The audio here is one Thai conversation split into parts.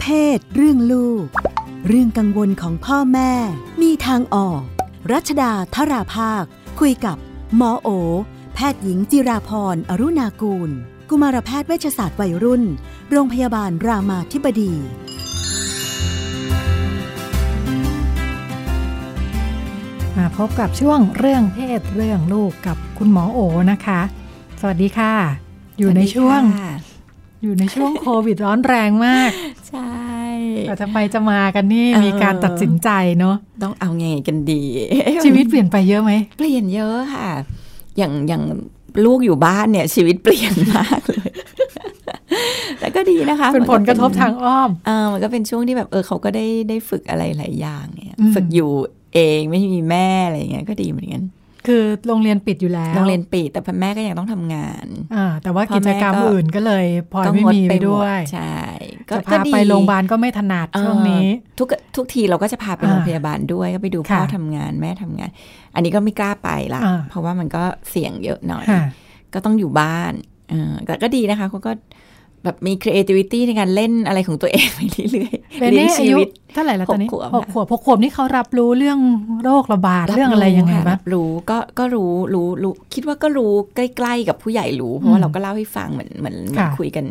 เพศ เรื่องลูก เรื่องกังวลของพ่อแม่ มีทางออก รัชดาธราภาค คุยกับหมอโอ แพทย์หญิงจิราพรอรุณากูล กุมารแพทย์เวชศาสตร์วัยรุ่น โรงพยาบาลรามาธิบดีมาพบกับช่วงเรื่องเพศเรื่องลูกกับคุณหมอโอนะคะ สวัสดีค่ะ อยู่ในช่วง อยู่ในช่วงโควิดร้อนแรงมาก ใช่แต่จะไปจะมากันนี่เออมีการตัดสินใจเนาะต้องเอาไงกันดี ชีวิตเปลี่ยนไปเยอะไหม เปลี่ยนเยอะค่ะ อย่างอย่างลูกอยู่บ้านเนี่ย ชีวิตเปลี่ยนมากเลย แต่ก็ดีนะคะ เป็นผลกระทบทางอ้อมเออมันก็เป็นช่วงที่แบบเออเขาก็ได้ได้ฝึกอะไรหลายอย่างเนี่ยอืมฝึกอยู่เองไม่มีแม่อะไรอย่างเงี้ยก็ดีเหมือนกัน คือโรงเรียนปิดอยู่แล้ว โรงเรียนปิด แต่พ่อแม่ก็ยังต้องทำงานอ่าแต่ว่าพ่อกิจกรรมแม่ก็อื่นก็เลยพลอยก็ไม่งดมีไปหมด้วย ใช่ ก็จะก็พาดีไปโรงพยาบาลก็ไม่ถนัดช่วงนี้เออทุกทุกทีเราก็จะพาไปอ่าโรงพยาบาลด้วยก็ไปดูพ่อค่ะทำงานแม่ทำงาน อันนี้ก็ไม่กล้าไปละอ่าเพราะว่ามันก็เสี่ยงเยอะหน่อยค่ะก็ต้องอยู่บ้านเออแต่ก็ดีนะคะเขาก็แบบมี creativity ในการเล่นอะไรของตัวเองไปเรื่อยๆเบนเลี้ยเน่งอาชียุวิตเท่าไหร่แล้วตอนนี้หกขวบหกขวบหกขวบนี่เขารับรู้เรื่องโรคระบาดเรื่องอะไรยังไงค่ะบ้างรับรู้ก็ก็รู้รู้รู้คิดว่าก็รู้ใกล้ ๆ กับผู้ใหญ่รู้ เพราะว่าเราก็เล่าให้ฟังเหมือนเหมือนเหมือนค่ะคุยกัน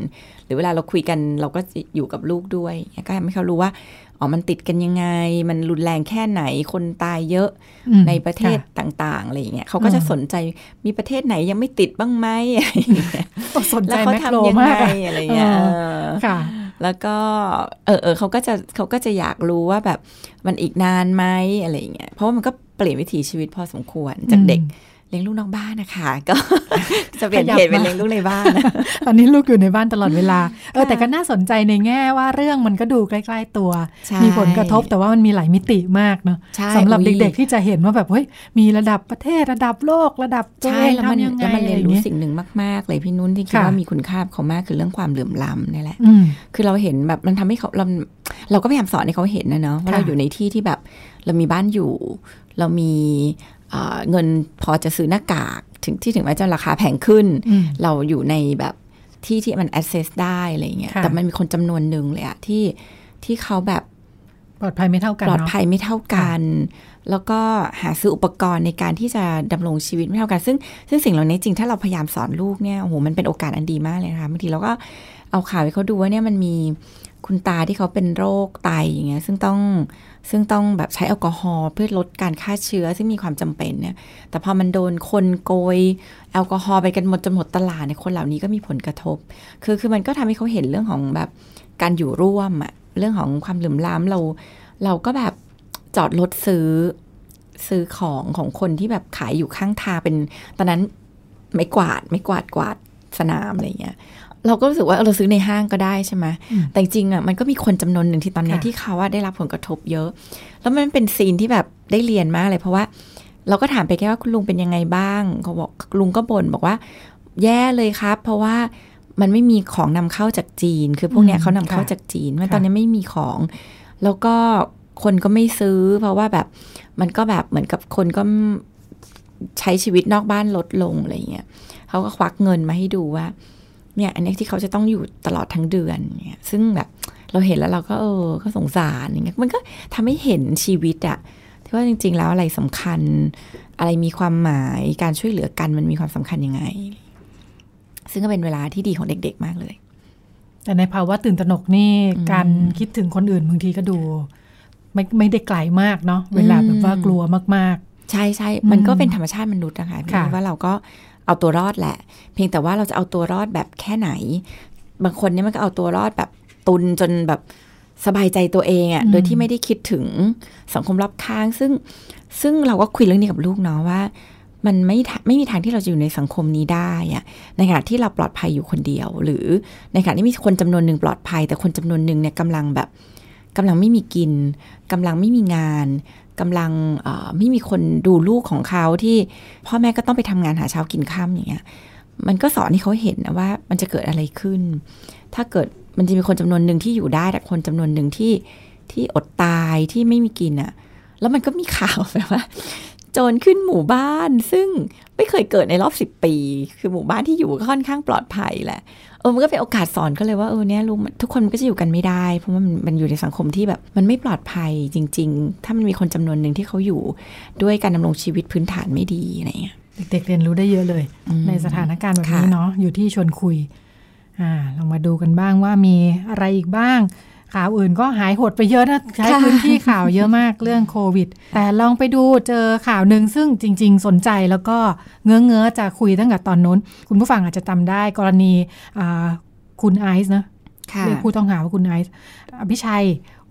หรือเวลาเราคุยกันเราก็จะอยู่กับลูกด้วยก็ทำให้เขารู้ว่าอ๋อมันติดกันยังไง มันรุนแรงแค่ไหนคนตายเยอะอืมในประเทศค่ต่างๆอะไรอย่างเงี้ยเขาก็จะอืมสนใจมีประเทศไหนยังไม่ติดบ้างไหมอะไรอย่างเงี้ยโอ้สนใจแล้วเขาแมคโครทำยังมาไงกอะอะไรเงี้ยเออเออค่ะ แล้วก็เออเออเขาก็จะเขาก็จะอยากรู้ว่าแบบมันอีกนานไหมอะไรอย่างเงี้ยเพราะว่ามันก็เปลี่ยนวิถีชีวิตพอสมควรจากเด็ก เลี้ยงลูกนอกบ้านนะคะ ก็จะเปลี่ยนขยับเพจเป็นมาเลี้ยงลูกในบ้านนะตอนนี้ลูกอยู่ในบ้านตลอดเวลาเออค่ะแต่ก็น่าสนใจในแง่ว่าเรื่องมันก็ดูใกล้ๆตัวใช่มีผลกระทบแต่ว่ามันมีหลายมิติมากเนาะใช่สำหรับอุ๊ยเด็กๆที่จะเห็นว่าแบบเฮ้ยมีระดับประเทศระดับโลกระดับตัวใช่เองแล้วมันทำยังไงแล้วมันเรียนอะไรอรู้ย่างงี้สิ่งหนึ่งมากๆ เลยพี่นุ่นที่คิดค่ะว่ามีคุณค่ากับเขามากคือเรื่องความเหลื่อมล้ำนี่แหละอืมคือเราเห็นแบบมันทำให้เขาเราเราก็พยายามสอนให้เขาเห็นนะเนาะว่าค่ะเราอยู่ในที่ที่แบบเรามีบ้านอยู่ เรามีเอ่อเงินพอจะซื้อหน้ากาก ถึงที่ถึงแม้จะราคาแพงขึ้นอืมเราอยู่ในแบบที่ที่มัน access ได้อะไรเงี้ยค่ะแต่มันมีคนจำนวนหนึ่งเลยอะที่ที่เขาแบบปลอดภัยไม่เท่ากันปลอดเนาะภัยไม่เท่ากัน แล้วก็หาซื้ออุปกรณ์ในการที่จะดำรงชีวิตไม่เท่ากัน ซึ่งซึ่งสิ่งเหล่านี้จริงถ้าเราพยายามสอนลูกเนี่ยโอ้โหมันเป็นโอกาสอันดีมากเลยนะคะบางทีเราก็เอาข่าวให้เขาดูว่าเนี่ยมันมีคุณตาที่เขาเป็นโรคไตอย่างเงี้ยซึ่งต้อง ซึ่งต้องแบบใช้แอลกอฮอล์เพื่อลดการฆ่าเชื้อซึ่งมีความจำเป็นเนี่ย แต่พอมันโดนคนโกยแอลกอฮอล์ไปกันหมดจนหมดตลาดเนี่ยคนเหล่านี้ก็มีผลกระทบ คือคือมันก็ทำให้เขาเห็นเรื่องของแบบการอยู่ร่วมอะเรื่องของความหลื่มล้ำเรา เราก็แบบจอดรถซื้อซื้อของของคนที่แบบขายอยู่ข้างทางเป็น ตอนนั้นไม่กวาดไม่กวาดกวาดสนามอะไรเงี้ย เราก็รู้สึกว่าเออเราซื้อในห้างก็ได้ใช่ไหมอืมแต่จริงๆอะมันก็มีคนจำนวนหนึ่งที่ตอนเนี้ยค่ะที่เขาว่าได้รับผลกระทบเยอะ แล้วมันเป็นซีนที่แบบได้เรียนมากเลย เพราะว่าเราก็ถามไปแค่ว่าคุณลุงเป็นยังไงบ้างเขาบอกลุงก็บ่นบอกว่า แย่เลยครับ เพราะว่ามันไม่มีของนำเข้าจากจีน คือพวกเนี้ยอืมเขานำเข้าค่ะจากจีนมันค่ะตอนนี้ไม่มีของ แล้วก็คนก็ไม่ซื้อ เพราะว่าแบบมันก็แบบเหมือนกับคนก็ใช้ชีวิตนอกบ้านลดลงอะไรเงี้ยเขาก็ควักเงินมาให้ดูว่า เนี่ยอันนี้ที่เขาจะต้องอยู่ตลอดทั้งเดือนเนี่ยซึ่งแบบเราเห็นแล้วเราก็เออก็สงสารอย่างเงี้ยมันก็ทำให้เห็นชีวิตอะที่ว่าจริง ๆ แล้วอะไรสำคัญ อะไรมีความหมายการช่วยเหลือกันมันมีความสำคัญยังไง ซึ่งก็เป็นเวลาที่ดีของเด็ก ๆ มากเลย แต่ในภาวะตื่นตระหนกนี่อืมการคิดถึงคนอื่นบางทีก็ดู ไม่ไม่ได้ไกลมากเนาะเวลาแบบว่ากลัวมากใช่ใช่อืมมันก็เป็นธรรมชาติมนุษย์นะคะค่ะพี่ว่าเราก็ เอาตัวรอดแหละ เพียงแต่ว่าเราจะเอาตัวรอดแบบแค่ไหน บางคนเนี่ยมันก็เอาตัวรอดแบบตุนจนแบบสบายใจตัวเองอะ่ะโดยที่ไม่ได้คิดถึงสังคมรอบข้าง ซึ่งซึ่งเราก็คุยเรื่องนี้กับลูกเนาะว่า มันไม่ทะไม่มีทางที่เราจะอยู่ในสังคมนี้ได้อะในขณะที่เราปลอดภัยอยู่คนเดียว หรือในขณะที่มีคนจำนวนหนึ่งปลอดภัย แต่คนจำนวนหนึ่งเนี่ยกำลังแบบกำลังไม่มีกินกำลังไม่มีงาน กำลังไม่มีคนดูลูกของเขาที่พ่อแม่ก็ต้องไปทำงานหาเช้ากินข้ามอย่างเงี้ยมันก็สอนให้เขาเห็นนะว่ามันจะเกิดอะไรขึ้น ถ้าเกิดมันจะมีคนจำนวนหนึ่งที่อยู่ได้แต่คนจำนวนหนึ่งที่ที่อดตายที่ไม่มีกินอะ่ะ แล้วมันก็มีข่าวแบบว่า จรขึ้นหมู่บ้าน ซึ่งไม่เคยเกิดในรอบสิบปี คือหมู่บ้านที่อยู่ก็ค่อนข้างปลอดภัยแหละเออมันก็เป็นโอกาสสอนก็เลยว่าเออเนี่ยรู้ทุกคนมันก็จะอยู่กันไม่ได้ เพราะว่ามันมันอยู่ในสังคมที่แบบ มันไม่ปลอดภัยจริง ๆ ถ้ามันมีคนจำนวนหนึ่งที่เขาอยู่ด้วยการดำรงชีวิตพื้นฐานไม่ดีอะไรเงี้ยเด็กๆเรียนรู้ได้เยอะเลย ในสถานการณ์แบบนี้เนาะอยู่ที่ชวนคุยอ่าลองมาดูกันบ้างว่ามีอะไรอีกบ้าง ข่าวอื่นก็หายหดไปเยอะนะใช้พื้นที่ข่าวเยอะมากเรื่องโควิด แต่ลองไปดูเจอข่าวหนึ่งซึ่งจริง ๆ สนใจแล้วก็เงื้อเงื้อจะคุยตั้งแต่ตอนนู้น คุณผู้ฟังอาจจะจำได้กรณีคุณไอซ์นะเรียกผู้ต้องหาว่าคุณไอซ์อภิชัย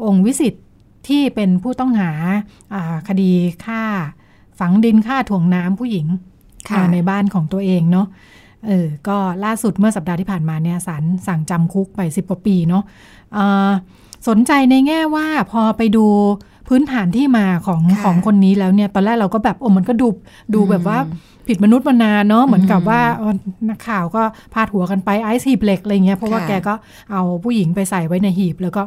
องค์วิสิทธิ์ที่เป็นผู้ต้องหาคดีฆ่า ฝังดินฆ่าถ่วงน้ำผู้หญิงในบ้านของตัวเองเนาะ เออ ก็ล่าสุดเมื่อสัปดาห์ที่ผ่านมาเนี่ยศาลสั่งจำคุกไปสิบกว่าปีเนาะสนใจในแง่ว่าพอไปดูพื้นฐานที่มาของของคนนี้แล้วเนี่ยตอนแรกเราก็แบบโอ้มันก็ดูดูแบบว่าผิดมนุษย์มานานเนาะเหมือนกับว่านักข่าวก็พาดหัวกันไปไอซ์หีบเหล็กอะไรเงี้ยเพราะว่าแกก็เอาผู้หญิงไปใส่ไว้ในหีบแล้วก็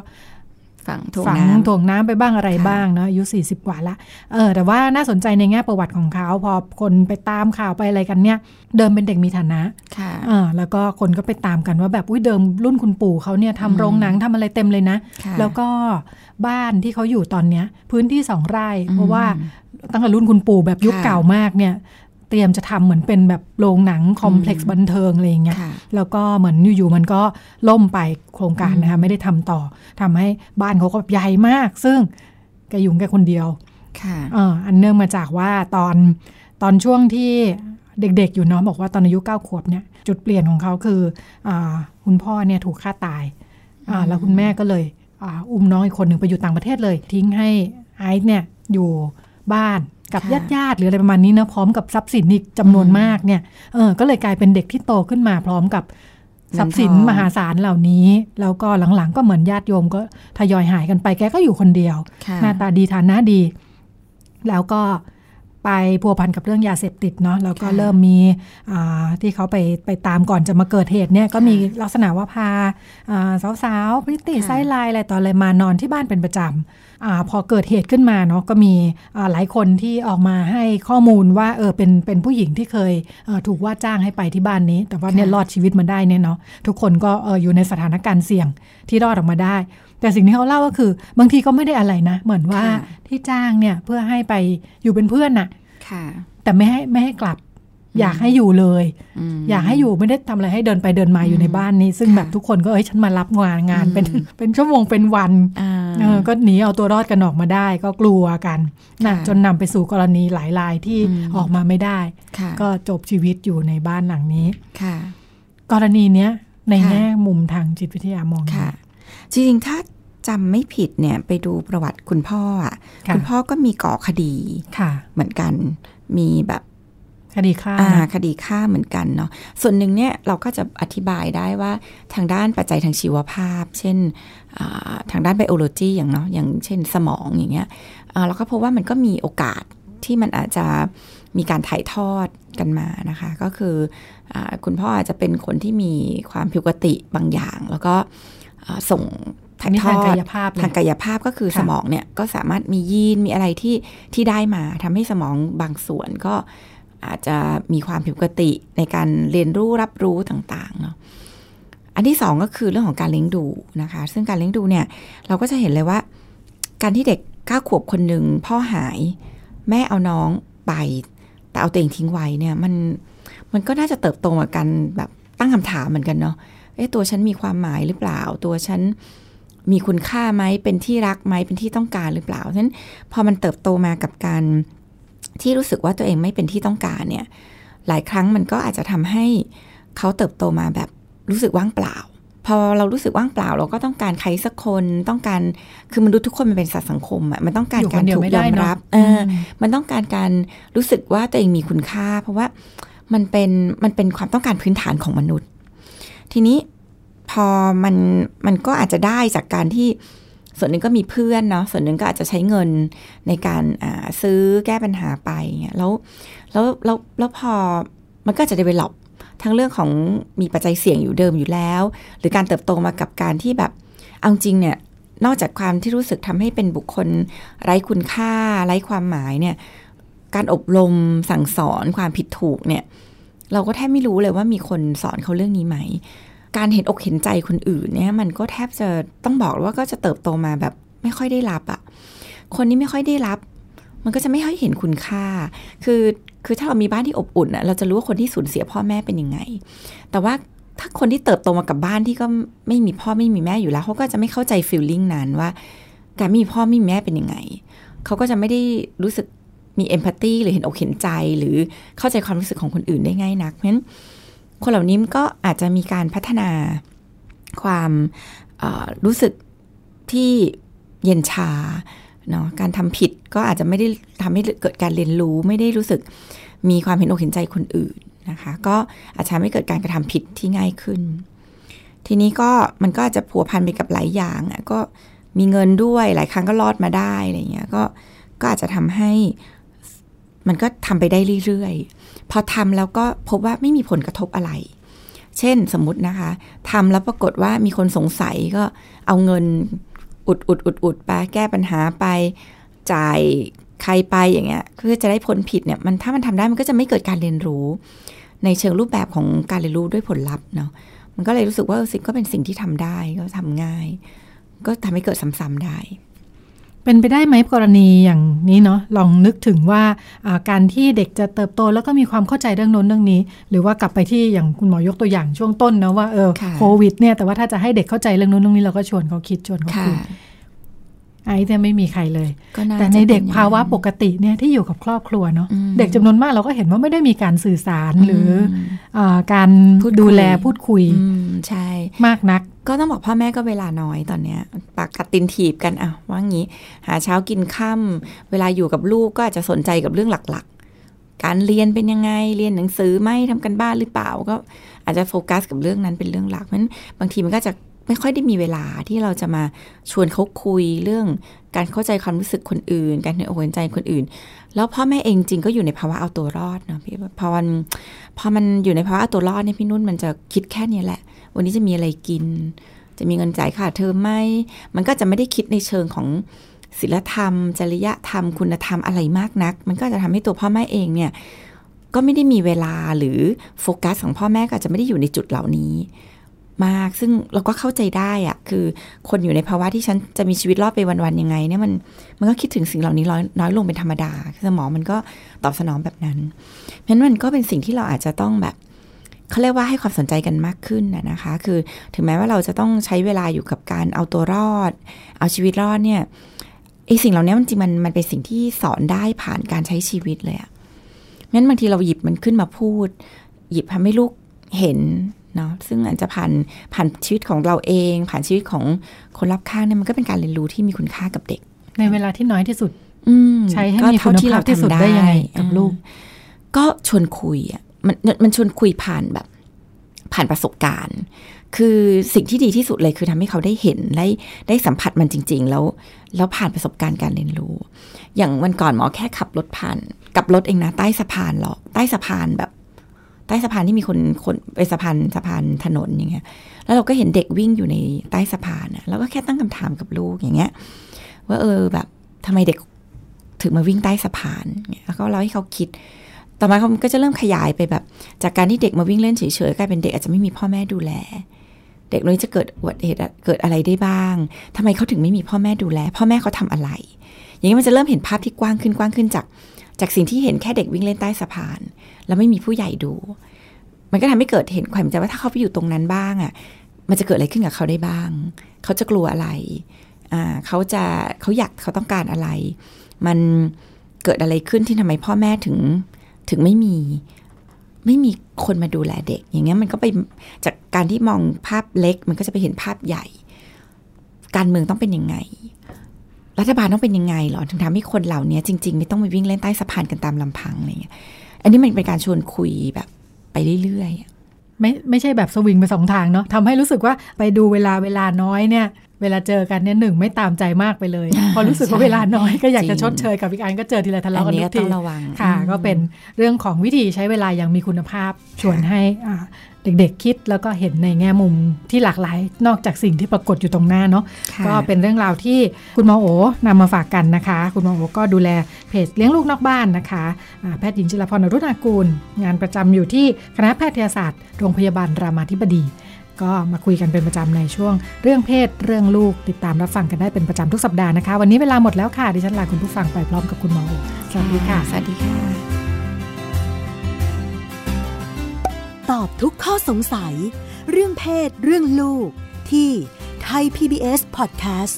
ฝังถ่วงน้ำถ่วงน้ำไปบ้างอะไรบ้างเนาะอายุสี่สิบกว่าละเออแต่ว่าน่าสนใจในแง่ประวัติของเขา พอคนไปตามข่าวไปอะไรกันเนี่ย เดิมเป็นเด็กมีฐานะค่ะเออแล้วก็คนก็ไปตามกันว่าแบบอุ้ยเดิมรุ่นคุณปู่เขาเนี่ยทำโรงหนังทำอะไรเต็มเลยนะ แล้วก็บ้านที่เขาอยู่ตอนเนี้ย พื้นที่สองไร่ เพราะว่าตั้งแต่รุ่นคุณปู่แบบยุคเก่ามากเนี่ย เตรียมจะทำเหมือนเป็นแบบโรงหนังคอมเพล็กซ์บันเทิงอะไรอย่างเงี้ยแล้วก็เหมือนอยู่ๆมันก็ล่มไปโครงการนะคะไม่ได้ทำต่อทำให้บ้านเขาก็ใหญ่มาก ซึ่งแกยุ่งแกคนเดียวค่ะอันเนื่องมาจากว่าตอนตอนช่วงที่เด็กๆ อยู่เนาะบอกว่าตอนอายุเก้าขวบเนี่ยจุดเปลี่ยนของเขาคืออคุณพ่อเนี่ยถูกฆ่าตาย แล้วคุณแม่ก็เลยอุ้มน้องอีกคนหนึ่งไปอยู่ต่างประเทศเลย ทิ้งให้ไอซ์เนี่ยอยู่บ้าน กับญาติญาติหรืออะไรประมาณนี้นะพร้อมกับทรัพย์สินอีกจำนวนมากเนี่ยเออก็เลยกลายเป็นเด็กที่โตขึ้นมาพร้อมกับทรัพย์สินมหาศาลเหล่านี้ แล้วก็หลังๆ ก็เหมือนญาติโยมก็ทยอยหายกันไปแกก็อยู่คนเดียว หน้าตาดีฐานะดี แล้วก็ ไปพัวพันกับเรื่องยาเสพติดเนาะแล้วก็เริ่มมีที่เขาไปไปตามก่อนจะมาเกิดเหตุเนี่ยก็มีลักษณะว่าพาสาวๆพริตตี้ไซไลน์อะไรต่ออะไรมานอนที่บ้านเป็นประจำอพอเกิดเหตุขึ้นมาเนาะก็มีหลายคนที่ออกมาให้ข้อมูลว่าเออเป็นเป็นผู้หญิงที่เคยถูกว่าจ้างให้ไปที่บ้านนี้ แต่ว่าเนี่ยรอดชีวิตมาได้เนี่ยเนาะทุกคนก็อยู่ในสถานการณ์เสี่ยงที่รอดออกมาได้ แต่สิ่งที่เขาเล่าก็คือ บางทีก็ไม่ได้อะไรนะ เหมือนว่าที่จ้างเนี่ยเพื่อให้ไปอยู่เป็นเพื่อนน่ะแต่ไม่ให้ไม่ให้กลับ อยากให้อยู่เลย อยากให้อยู่ไม่ได้ทำอะไรให้เดินไปเดินมาอยู่ในบ้านนี้ ซึ่งแบบทุกคนก็เอ้ยฉันมารับงานงานเป็นเป็นชั่วโมงเป็นวันเออก็หนีเอาตัวรอดกันออกมาได้ ก็กลัวกันนะจนนำไปสู่กรณีหลายรายที่ออกมาไม่ได้ ก็จบชีวิตอยู่ในบ้านหลังนี้ค่ะ กรณีเนี้ยในแง่มุมทางจิตวิทยามองค่ะ จริงๆ ถ้าจำไม่ผิดเนี่ยไปดูประวัติคุณพ่ออะคุณพ่อก็มีก่อคดีเหมือนกันมีแบบคดีฆ่าคดีฆ่าเหมือนกันเนาะส่วนหนึ่งเนี่ยเราก็จะอธิบายได้ว่าทางด้านปัจจัยทางชีวภาพ เช่นทางด้านไบโอโลจีอย่างเนาะอย่างเช่นสมองอย่างเงี้ยเราก็พบว่ามันก็มีโอกาสที่มันอาจจะมีการถ่ายทอดกันมานะคะ ก็คืออคุณพ่ออาจจะเป็นคนที่มีความผิวปกติบางอย่าง แล้วก็ ส่งถ่ายทอดทางกายภาพทางกายภาพก็คือสมองเนี่ยก็สามารถมียีนมีอะไรที่ที่ได้มาทำให้สมองบางส่วนก็อาจจะมีความผิดปกติในการเรียนรู้รับรู้ต่างๆเนาะอันที่สองก็คือเรื่องของการเลี้ยงดูนะคะ ซึ่งการเลี้ยงดูเนี่ย เราก็จะเห็นเลยว่า การที่เด็กก้าขวบคนหนึ่งพ่อหาย แม่เอาน้องไป แต่เอาตัวเองทิ้งไว้เนี่ย มันมันก็น่าจะเติบโตมากันแบบตั้งคำถามเหมือนกันเนาะเอ๊ะตัวฉันมีความหมายหรือเปล่า ตัวฉันมีคุณค่าไหมเป็นที่รักไหมเป็นที่ต้องการหรือเปล่าฉะนั้นพอมันเติบโตมากับการที่รู้สึกว่าตัวเองไม่เป็นที่ต้องการเนี่ย หลายครั้งมันก็อาจจะทำให้เขาเติบโตมาแบบรู้สึกว่างเปล่า พอเรารู้สึกว่างเปล่า เราก็ต้องการใครสักคนต้องการคือมันรู้ทุกคนมันเป็นสัตว์สังคมอะมันต้องการการถูกยอมรับเออมันต้องการการรู้สึกว่าตัวเองมีคุณค่า เพราะว่ามันเป็นมันเป็นความต้องการพื้นฐานของมนุษย์ ทีนี้ พอมันมันก็อาจจะได้จากการที่ส่วนหนึ่งก็มีเพื่อนเนาะส่วนหนึ่งก็อาจจะใช้เงินในการซื้อแก้ปัญหาไปเงี้ยแล้วแล้วแล้วแล้วพอมันก็จะได้เวลอปทั้งเรื่องของมีปัจจัยเสี่ยงอยู่เดิมอยู่แล้ว หรือการเติบโตมากับการที่แบบเอาจริงเนี่ยนอกจากความที่รู้สึกทำให้เป็นบุคคลไร้คุณค่าไร้ความหมายเนี่ยการอบรมสั่งสอนความผิดถูกเนี่ย เราก็แทบไม่รู้เลยว่ามีคนสอนเขาเรื่องนี้ไหม การเห็นอกเห็นใจคนอื่นเนี่ยมันก็แทบจะต้องบอกว่าก็จะเติบโตมาแบบไม่ค่อยได้รับอะคนนี้ไม่ค่อยได้รับ มันก็จะไม่ค่อยเห็นคุณค่า คือคือถ้าเรามีบ้านที่อบอุ่นอะเราจะรู้ว่าคนที่สูญเสียพ่อแม่เป็นยังไง แต่ว่าถ้าคนที่เติบโตมากับบ้านที่ก็ไม่มีพ่อไม่มีแม่อยู่แล้วเขาก็จะไม่เข้าใจฟีลลิ่งนั้นว่า การไม่มีพ่อไม่มีแม่เป็นยังไงเขาก็จะไม่ได้รู้สึกมีเอมพัตตีหรือเห็นอกเห็นใจหรือเข้าใจความรู้สึกของคนอื่นได้ง่ายนักเพราะฉะนั้น คนเหล่านี้ก็อาจจะมีการพัฒนาความรู้สึกที่เย็นชาเนาะการทำผิดก็อาจจะไม่ได้ทำให้เกิดการเรียนรู้ ไม่ได้รู้สึกมีความเห็นอกเห็นใจคนอื่นนะคะ ก็อาจจะไม่เกิดการกระทำผิดที่ง่ายขึ้น ทีนี้ก็มันก็อาจจะผัวพันไปกับหลายอย่างอะก็มีเงินด้วยหลายครั้งก็รอดมาได้อะไรเงี้ยก็ก็อาจจะทำให้มันก็ทำไปได้เรื่อยๆ พอทำแล้วก็พบว่าไม่มีผลกระทบอะไร เช่นสมมตินะคะทำแล้วปรากฏว่ามีคนสงสัยก็เอาเงินอุดอุดอุดอุดไปแก้ปัญหาไปจ่ายใครไปอย่างเงี้ยเพื่อจะได้ผลผิดเนี่ยมันถ้ามันทำได้มันก็จะไม่เกิดการเรียนรู้ ในเชิงรูปแบบของการเรียนรู้ด้วยผลลัพธ์เนาะมันก็เลยรู้สึกว่าสิ่งก็เป็นสิ่งที่ทำได้ก็ทำง่าย ก็ทำให้เกิดซ้ำๆได้ เป็นไปได้ไหมกรณีอย่างนี้เนาะลองนึกถึงว่าการที่เด็กจะเติบโตแล้วก็มีความเข้าใจเรื่องโน้นเรื่องนี้ หรือว่ากลับไปที่อย่างคุณหมอยกตัวอย่างช่วงต้นนะว่าเออโควิดเนี่ยแต่ว่าถ้าจะให้เด็กเข้าใจเรื่องโน้นเรื่องนี้เราก็ชวนเขาคิดชวนเขาคุยไอ้แต่ไม่มีใครเลย แต่ในเด็กภาวะปกติเนี่ยที่อยู่กับครอบครัวเนาะเด็กจำนวนมากเราก็เห็นว่าไม่ได้มีการสื่อสารหรืออการดูแลพูดคุยใช่มากนัก ก็ต้องบอกพ่อแม่ก็เวลาน้อยตอนเนี้ยปากกัดตินถีบกันอะว่างี้ หาเช้ากินค่ำเวลาอยู่กับลูกก็อาจจะสนใจกับเรื่องหลักๆ การเรียนเป็นยังไงเรียนหนังสือไหม่ทำกันบ้านหรือเปล่าก็อาจจะโฟกัสกับเรื่องนั้นเป็นเรื่องหลักเพราะฉะนั้นบางทีมันก็จะไม่ค่อยได้มีเวลาที่เราจะมาชวนเขาคุยเรื่องการเข้าใจความรู้สึกคนอื่น การเห็นอกเห็นใจคนอื่น แล้วพ่อแม่เองจริงก็อยู่ในภาวะเอาตัวรอดเนาะพี่พอมันพอมันอยู่ในภาวะเอาตัวรอดเนี่ยพี่นุ่นมันจะคิดแค่นี้แหละ วันนี้จะมีอะไรกิน จะมีเงินจ่ายค่าเทอมไหมมันก็จะไม่ได้คิดในเชิงของศีลธรรม จริยธรรม คุณธรรมอะไรมากนัก มันก็จะทำให้ตัวพ่อแม่เองเนี่ยก็ไม่ได้มีเวลาหรือโฟกัสของพ่อแม่ก็อาจจะไม่ได้อยู่ในจุดเหล่านี้ มากซึ่งเราก็เข้าใจได้อะคือคนอยู่ในภาวะที่ฉันจะมีชีวิตรอดไปวันๆยังไงเนี่ยมันมันก็คิดถึงสิ่งเหล่านี้น้อยน้อยลงเป็นธรรมดาสมองมันก็ตอบสนองแบบนั้นเพราะฉะนั้นมันก็เป็นสิ่งที่เราอาจจะต้องแบบ เขาเรียกว่าให้ความสนใจกันมากขึ้นนะคะ คือถึงแม้ว่าเราจะต้องใช้เวลาอยู่กับการเอาตัวรอด เอาชีวิตรอดเนี่ยไอสิ่งเหล่านี้มันจริงมันมันเป็นสิ่งที่สอนได้ผ่านการใช้ชีวิตเลยอะงั้นบางทีเราหยิบมันขึ้นมาพูด หยิบทำให้ลูกเห็นเนาะซึ่งอาจจะผ่านผ่านชีวิตของเราเอง ผ่านชีวิตของคนรอบข้างเนี่ยมันก็เป็นการเรียนรู้ที่มีคุณค่ากับเด็ก ในเวลาที่น้อยที่สุดใช้ให้มีคุณภาพที่สุดได้ยังไงกับลูก ก็ชวนคุยอะ มันมันชวนคุยผ่านแบบผ่านประสบการณ์ คือสิ่งที่ดีที่สุดเลยคือทำให้เขาได้เห็นได้ได้สัมผัสมันจริง ๆ แล้วแล้วผ่านประสบการณ์การเรียนรู้ อย่างวันก่อนหมอแค่ขับรถผ่านกับรถเองนะใต้สะพานหรอใต้สะพานแบบใต้สะพานที่มีคนคนไปสะพานสะพานถนนอย่างเงี้ย แล้วเราก็เห็นเด็กวิ่งอยู่ในใต้สะพานอะเราก็แค่ตั้งคำถามกับลูกอย่างเงี้ย ว่าเออแบบทำไมเด็กถึงมาวิ่งใต้สะพานเนี่ยแล้วก็เราให้เขาคิด ต่อมาเขาก็จะเริ่มขยายไปแบบ จากการที่เด็กมาวิ่งเล่นเฉยๆกลายเป็นเด็กอาจจะไม่มีพ่อแม่ดูแล เด็กนี้จะเกิดอุบัติเหตุเกิดอะไรได้บ้างทำไมเขาถึงไม่มีพ่อแม่ดูแล พ่อแม่เขาทาอะไร อย่างนี้มันจะเริ่มเห็นภาพที่กว้างขึ้นกว้างขึ้นจาก จากสิ่งที่เห็นแค่เด็กวิ่งเล่นใต้สะพาน แล้วไม่มีผู้ใหญ่ดู มันก็ทำให้เกิดเห็นความจำว่าถ้าเขาไปอยู่ตรงนั้นบ้างอะมันจะเกิดอะไรขึ้นกับเขาได้บ้าง เขาจะกลัวอะไรอ่าเขาจะเขาอยากเขาต้องการอะไร มันเกิดอะไรขึ้นที่ทำไมพ่อแม่ถึง ถึงไม่มีไม่มีคนมาดูแลเด็ก อย่างเงี้ยมันก็ไปจากการที่มองภาพเล็ก มันก็จะไปเห็นภาพใหญ่ การเมืองต้องเป็นยังไง รัฐบาลต้องเป็นยังไงหรอถึงทำให้คนเหล่านี้จริง ๆ ไม่ต้องไปวิ่งเล่นใต้สะพานกันตามลำพังอะไรเงี้ย อันนี้มันเป็นการชวนคุยแบบไปเรื่อยๆไม่ไม่ใช่แบบสวิงไปสองทางเนาะทำให้รู้สึกว่าไปดูเวลาเวลาน้อยเนี่ย เวลาเจอกันเนี่ยหนึ่งไม่ตามใจมากไปเลย พอรู้สึกว่าเวลาน้อยก็อยากจะชดเชยกับอีกอันก็เจอทีละทะเลาะกันทุกทีระวังค่ะ ก็เป็นเรื่องของวิธีใช้เวลาอย่างมีคุณภาพชวนให้เด็กๆคิดแล้วก็เห็นในแง่มุมที่หลากหลาย นอกจากสิ่งที่ปรากฏอยู่ตรงหน้าเนาะก็เป็นเรื่องราวที่คุณหมอโอนำมาฝากกันนะคะ คุณหมอโอก็ดูแลเพจเลี้ยงลูกนอกบ้านนะคะแพทย์หญิงจิรพรอรุณากูล งานประจำอยู่ที่คณะแพทยศาสตร์โรงพยาบาลรามาธิบดี ก็มาคุยกันเป็นประจำในช่วงเรื่องเพศเรื่องลูกติดตามรับฟังกันได้เป็นประจำทุกสัปดาห์นะคะ วันนี้เวลาหมดแล้วค่ะ ดิฉันลาคุณผู้ฟังไปพร้อมกับคุณหมอโอสวัสดีค่ะ สวัสดีค่ะ ตอบทุกข้อสงสัย เรื่องเพศ เรื่องลูก ที่ไทย PBS Podcast